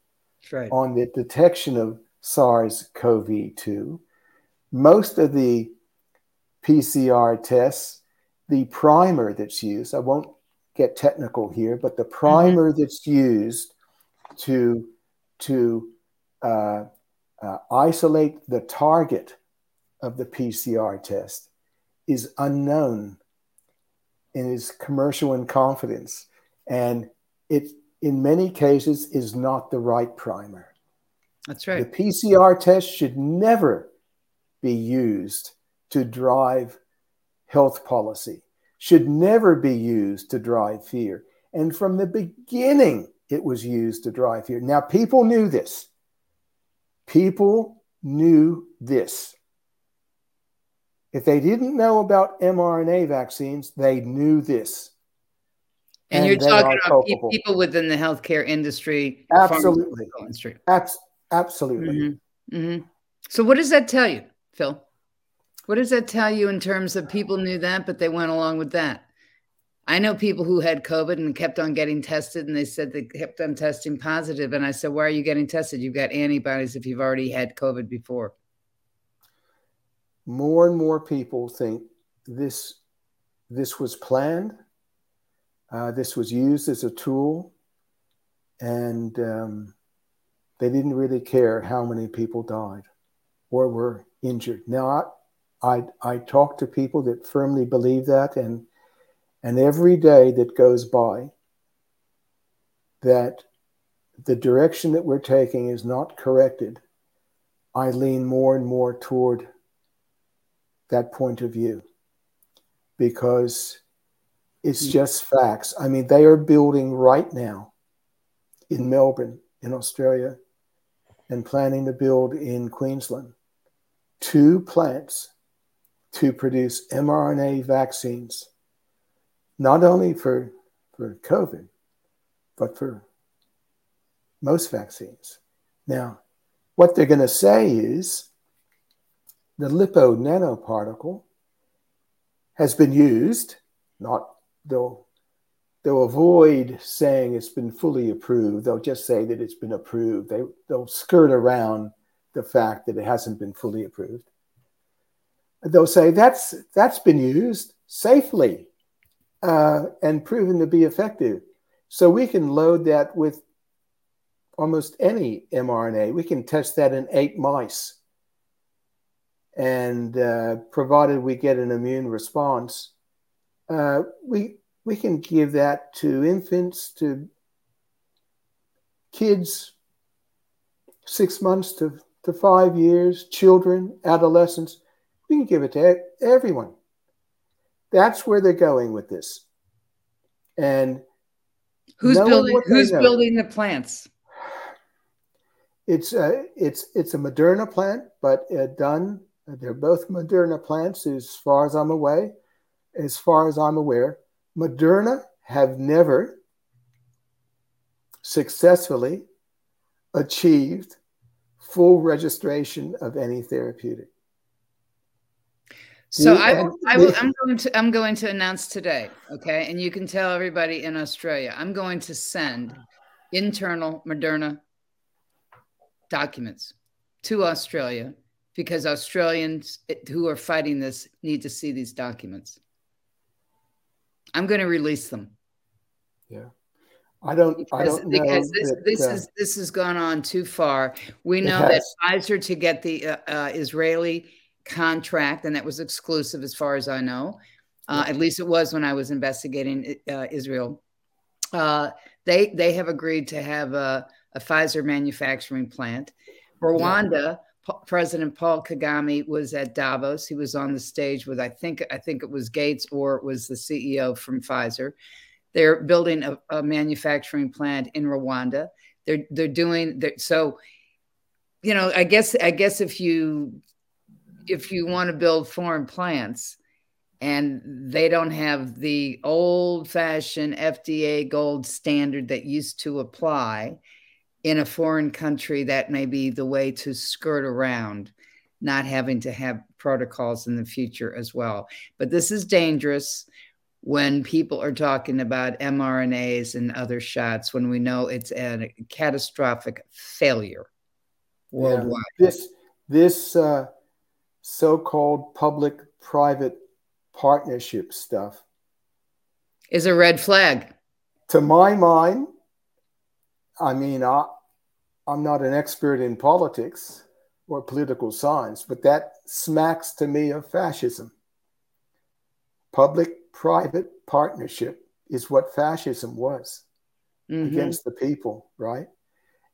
right. on the detection of SARS CoV 2. Most of the PCR tests, the primer that's used, I won't get technical here, but the primer mm-hmm. that's used to, to uh, uh, isolate the target of the PCR test is unknown and is commercial in confidence. And it, in many cases, is not the right primer. That's right. The PCR test should never be used to drive health policy, should never be used to drive fear. And from the beginning, it was used to drive fear. Now, people knew this. People knew this. If they didn't know about mRNA vaccines, they knew this. And, and you're talking about culpable. people within the healthcare industry, absolutely, industry. Abs- absolutely. Mm-hmm. Mm-hmm. So, what does that tell you, Phil? What does that tell you in terms of people knew that, but they went along with that? I know people who had COVID and kept on getting tested, and they said they kept on testing positive. And I said, "Why are you getting tested? You've got antibodies if you've already had COVID before." more and more people think this this was planned. Uh, this was used as a tool, and um, they didn't really care how many people died or were injured. Now, I, I, I talk to people that firmly believe that, and and every day that goes by, that the direction that we're taking is not corrected, I lean more and more toward that point of view because it's mm. just facts. I mean, they are building right now in Melbourne, in Australia, and planning to build in Queensland two plants to produce mRNA vaccines, not only for, for COVID, but for most vaccines. Now, what they're going to say is the lipo nanoparticle has been used, not they'll they'll avoid saying it's been fully approved. They'll just say that it's been approved. They they'll skirt around the fact that it hasn't been fully approved. They'll say that's that's been used safely uh, and proven to be effective. So we can load that with almost any mRNA. We can test that in eight mice. And uh, provided we get an immune response, uh, we, we can give that to infants, to kids, six months to, to five years, children, adolescents. We can give it to everyone. That's where they're going with this. And who's building who's building the plants? It's a, it's it's a Moderna plant, but uh, done. They're both Moderna plants, as far as I'm aware. As far as I'm aware, Moderna have never successfully achieved full registration of any therapeutic. So I, I will, I'm going to I'm going to announce today, okay? And you can tell everybody in Australia, I'm going to send internal Moderna documents to Australia because Australians who are fighting this need to see these documents. I'm going to release them. Yeah. I don't. Because, I don't because this that, this uh, is this has gone on too far. We know that Pfizer to get the uh, uh, Israeli contract, and that was exclusive as far as I know. Uh, at least it was when I was investigating uh, Israel. Uh, they they have agreed to have a a Pfizer manufacturing plant. Rwanda, yeah. President Paul Kagame was at Davos. He was on the stage with I think I think it was Gates or it was the CEO from Pfizer. They're building a, a manufacturing plant in Rwanda. They're they're doing they're, so. You know, I guess I guess if you if you want to build foreign plants, and they don't have the old fashioned FDA gold standard that used to apply in a foreign country, that may be the way to skirt around not having to have protocols in the future as well. But this is dangerous when people are talking about mRNAs and other shots when we know it's a catastrophic failure worldwide. Yeah. This this uh, so-called public-private partnership stuff is a red flag. To my mind, I mean, I, I'm not an expert in politics or political science, but that smacks to me of fascism. Public private partnership is what fascism was mm-hmm. against the people, right?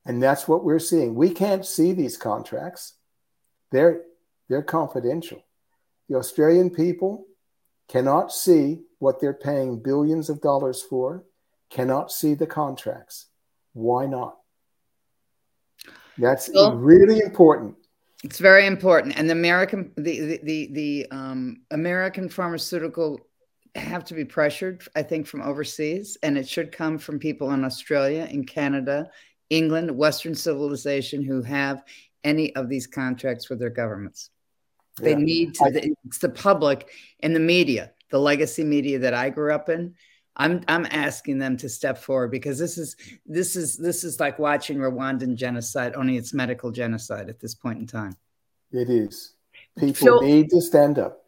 And that's what we're seeing. We can't see these contracts. They're they're confidential. The Australian people cannot see what they're paying billions of dollars for, cannot see the contracts. Why not? That's well, really important. It's very important, and the American the the the, the um, American pharmaceutical have to be pressured, I think, from overseas, and it should come from people in Australia, in Canada, England, Western civilization who have any of these contracts with their governments. They yeah. need to. I, it's the public and the media, the legacy media that I grew up in. I'm I'm asking them to step forward because this is this is this is like watching Rwandan genocide, only it's medical genocide at this point in time. It is. People Phil, need to stand up.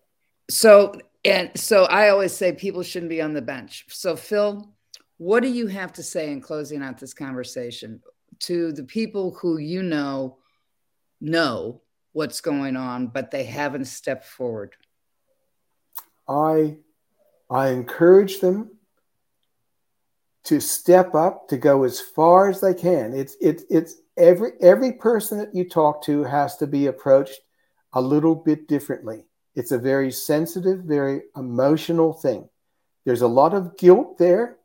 So and so I always say people shouldn't be on the bench. So Phil, What do you have to say in closing out this conversation to the people who you know know what's going on, but they haven't stepped forward? I I encourage them to step up, to go as far as they can. It's it's it's every every person that you talk to has to be approached a little bit differently. It's a very sensitive, very emotional thing. There's a lot of guilt there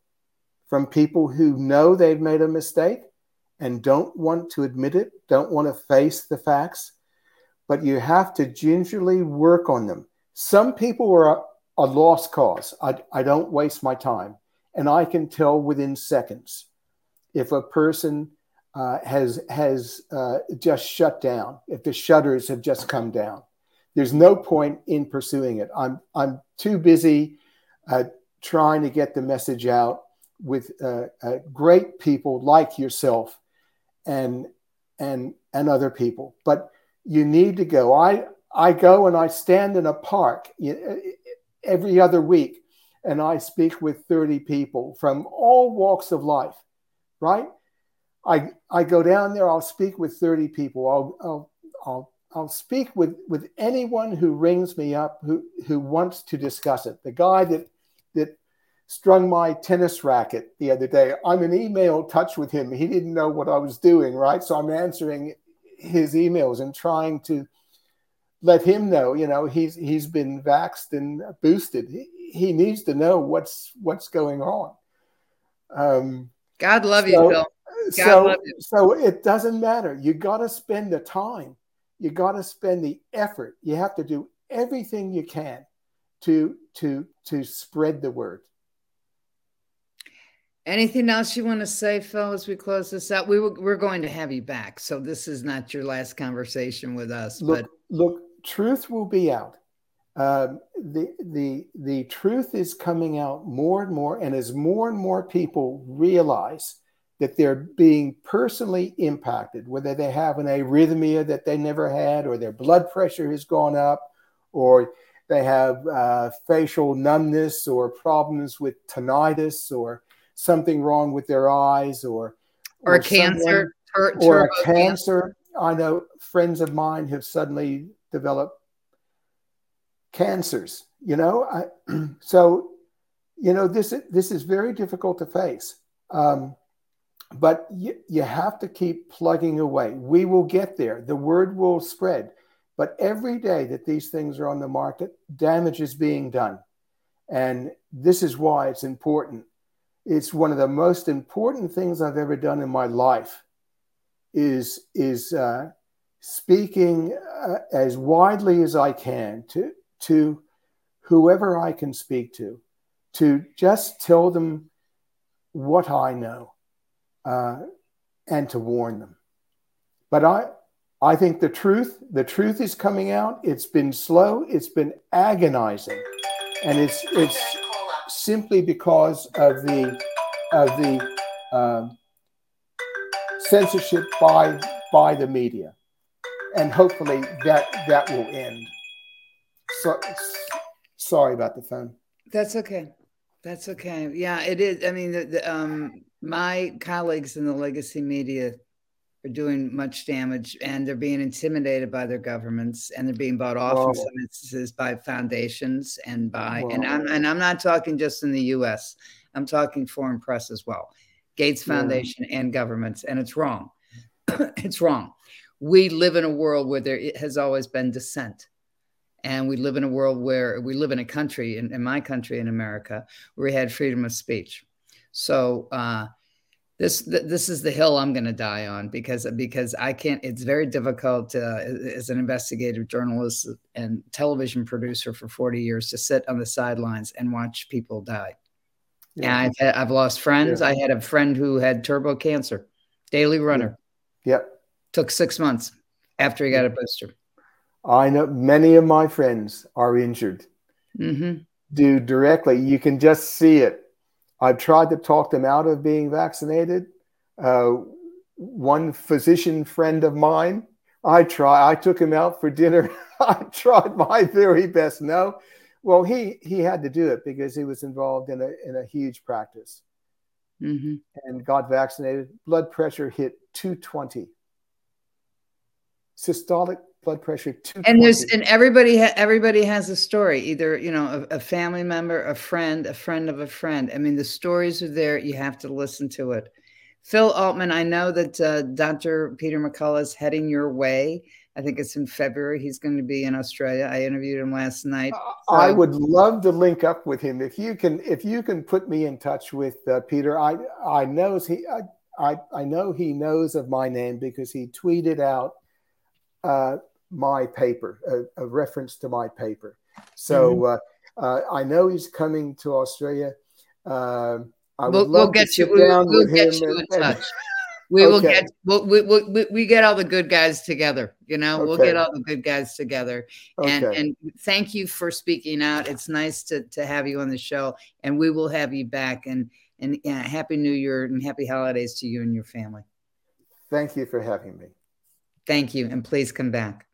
from people who know they've made a mistake and don't want to admit it, don't want to face the facts, but you have to gingerly work on them. Some people are a, a lost cause. I, I don't waste my time. And I can tell within seconds if a person uh, has has uh, just shut down, if the shutters have just come down. There's no point in pursuing it. I'm I'm too busy uh, trying to get the message out with uh, uh, great people like yourself and and and other people. But you need to go. I I go and I stand in a park uh, every other week, and I speak with 30 people from all walks of life, right? I I go down there. I'll speak with 30 people. I'll I'll I'll, I'll speak with with anyone who rings me up who who wants to discuss it. The guy that that strung my tennis racket the other day. I'm in email touch with him. He didn't know what I was doing, right? So I'm answering his emails and trying to let him know, you know, he's he's been vaxxed and boosted. He, he needs to know what's what's going on. Um, God love so, you, Phil. God so, love you. so it doesn't matter. You got to spend the time. You got to spend the effort. You have to do everything you can to to to spread the word. Anything else you want to say, Phil, as we close this out? We will, we're going to have you back, so this is not your last conversation with us. Look, but look, truth will be out. Um, the the the truth is coming out more and more, and as more and more people realize that they're being personally impacted, whether they have an arrhythmia that they never had, or their blood pressure has gone up, or they have uh, facial numbness, or problems with tinnitus, or something wrong with their eyes or or, or cancer tur- or a cancer. I know friends of mine have suddenly developed cancers. You know, I, so you know this this is very difficult to face. Um, but you, you have to keep plugging away. We will get there. The word will spread. But every day that these things are on the market, damage is being done. And this is why it's important it's one of the most important things I've ever done in my life is is uh, speaking uh, as widely as I can to to whoever I can speak to to just tell them what I know uh, and to warn them. But I I think the truth the truth is coming out. It's been slow. It's been agonizing, and it's it's simply because of the of the um, censorship by by the media, and hopefully that that will end. So, sorry about the phone. That's okay. That's okay. Yeah, it is. I mean, the, the, um, my colleagues in the legacy media are doing much damage and they're being intimidated by their governments and they're being bought off Whoa. in some instances by foundations and by Whoa. and I'm and I'm not talking just in the US. I'm talking foreign press as well. Gates Foundation yeah. and governments and it's wrong. it's wrong. We live in a world where there has always been dissent. And we live in a world where we live in a country, in, in my country in America, where we had freedom of speech. So uh, this this is the hill I'm going to die on because because I can't. It's very difficult uh, as an investigative journalist and television producer for 40 years to sit on the sidelines and watch people die. Yeah, I've had, I've lost friends. Yeah. I had a friend who had turbo cancer, daily runner. Yep. Took six months after he got a booster. I know many of my friends are injured. Mm-hmm. Do directly. You can just see it I've tried to talk them out of being vaccinated. Uh, one physician friend of mine, I try. I took him out for dinner. I tried my very best. No, well, he he had to do it because he was involved in a in a huge practice, mm-hmm. and got vaccinated. Blood pressure hit 220. Systolic blood pressure 220. And there's and everybody ha- everybody has a story. Either you know a, a family member, a friend, a friend of a friend. I mean, the stories are there. You have to listen to it. Phil Altman, I know that uh, Dr. Peter McCullough is heading your way. I think it's in February. He's going to be in Australia. I interviewed him last night. So. I would love to link up with him. If you can, if you can put me in touch with uh, Peter, I I knows he I, I, I know he knows of my name because he tweeted out uh, my paper, a, a, reference to my paper. So mm-hmm. uh, uh I know he's coming to Australia. Um, I we'll, we'll get you. We'll, we'll get you in touch. We okay. will get we'll, we, we, we get all the good guys together. You know, okay. we'll get all the good guys together. And okay. and thank you for speaking out. It's nice to to have you on the show, and we will have you back. And and yeah, happy New Year and happy holidays to you and your family. Thank you for having me. Thank you, and please come back.